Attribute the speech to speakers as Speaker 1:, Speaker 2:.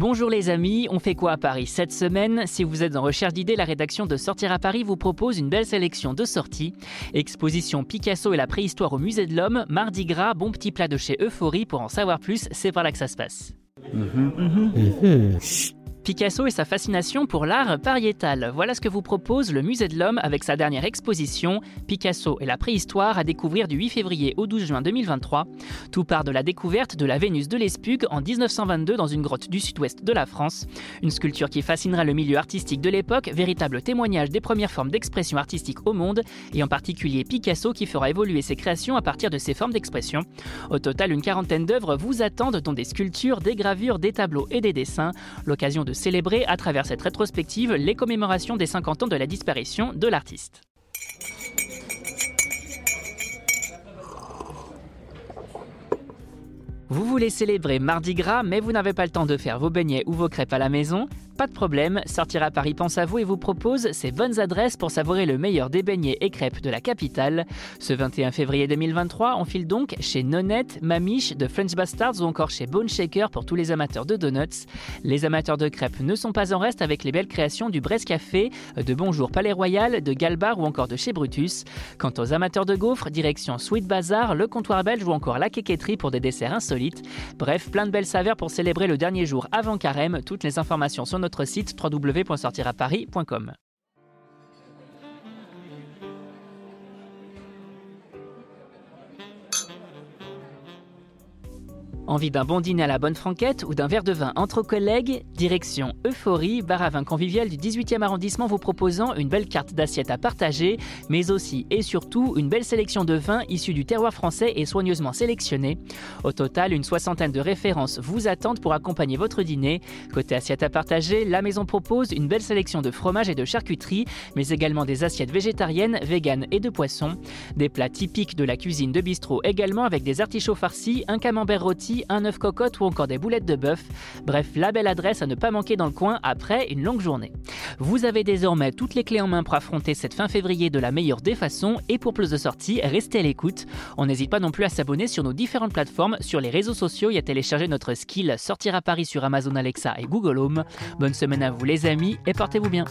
Speaker 1: Bonjour les amis, on fait quoi à Paris cette semaine? Si vous êtes en recherche d'idées, la rédaction de Sortir à Paris vous propose une belle sélection de sorties. Exposition Picasso et la préhistoire au musée de l'homme, Mardi Gras, bon petit plat de chez Euphorie. Pour en savoir plus, c'est par là que ça se passe. Picasso et sa fascination pour l'art pariétal. Voilà ce que vous propose le Musée de l'Homme avec sa dernière exposition, Picasso et la préhistoire, à découvrir du 8 février au 12 juin 2023. Tout part de la découverte de la Vénus de l'Espug en 1922 dans une grotte du sud-ouest de la France. Une sculpture qui fascinera le milieu artistique de l'époque, véritable témoignage des premières formes d'expression artistique au monde, et en particulier Picasso qui fera évoluer ses créations à partir de ces formes d'expression. Au total, une quarantaine d'œuvres vous attendent, dont des sculptures, des gravures, des tableaux et des dessins. L'occasion de célébrer à travers cette rétrospective les commémorations des 50 ans de la disparition de l'artiste. Vous voulez célébrer Mardi Gras, mais vous n'avez pas le temps de faire vos beignets ou vos crêpes à la maison? Pas de problème, Sortir à Paris pense à vous et vous propose ses bonnes adresses pour savourer le meilleur des beignets et crêpes de la capitale. Ce 21 février 2023, on file donc chez Nonette, Mamiche, de French Bastards ou encore chez Bone Shaker pour tous les amateurs de donuts. Les amateurs de crêpes ne sont pas en reste avec les belles créations du Brest Café, de Bonjour Palais Royal, de Galbar ou encore de chez Brutus. Quant aux amateurs de gaufres, direction Sweet Bazaar, le comptoir belge ou encore la quéquetterie pour des desserts insolites. Bref, plein de belles saveurs pour célébrer le dernier jour avant carême. Toutes les informations sont notre site www.sortiraparis.com. Envie d'un bon dîner à la bonne franquette ou d'un verre de vin entre collègues? Direction Euphorie, bar à vin convivial du 18e arrondissement vous proposant une belle carte d'assiette à partager, mais aussi et surtout une belle sélection de vins issus du terroir français et soigneusement sélectionnés. Au total, une soixantaine de références vous attendent pour accompagner votre dîner. Côté assiette à partager, la maison propose une belle sélection de fromages et de charcuterie, mais également des assiettes végétariennes, véganes et de poissons. Des plats typiques de la cuisine de bistrot également avec des artichauts farcis, un camembert rôti, un œuf cocotte ou encore des boulettes de bœuf. Bref, la belle adresse à ne pas manquer dans le coin après une longue journée. Vous avez désormais toutes les clés en main pour affronter cette fin février de la meilleure des façons et pour plus de sorties, restez à l'écoute. On n'hésite pas non plus à s'abonner sur nos différentes plateformes, sur les réseaux sociaux et à télécharger notre skill Sortir à Paris sur Amazon Alexa et Google Home. Bonne semaine à vous les amis et portez-vous bien.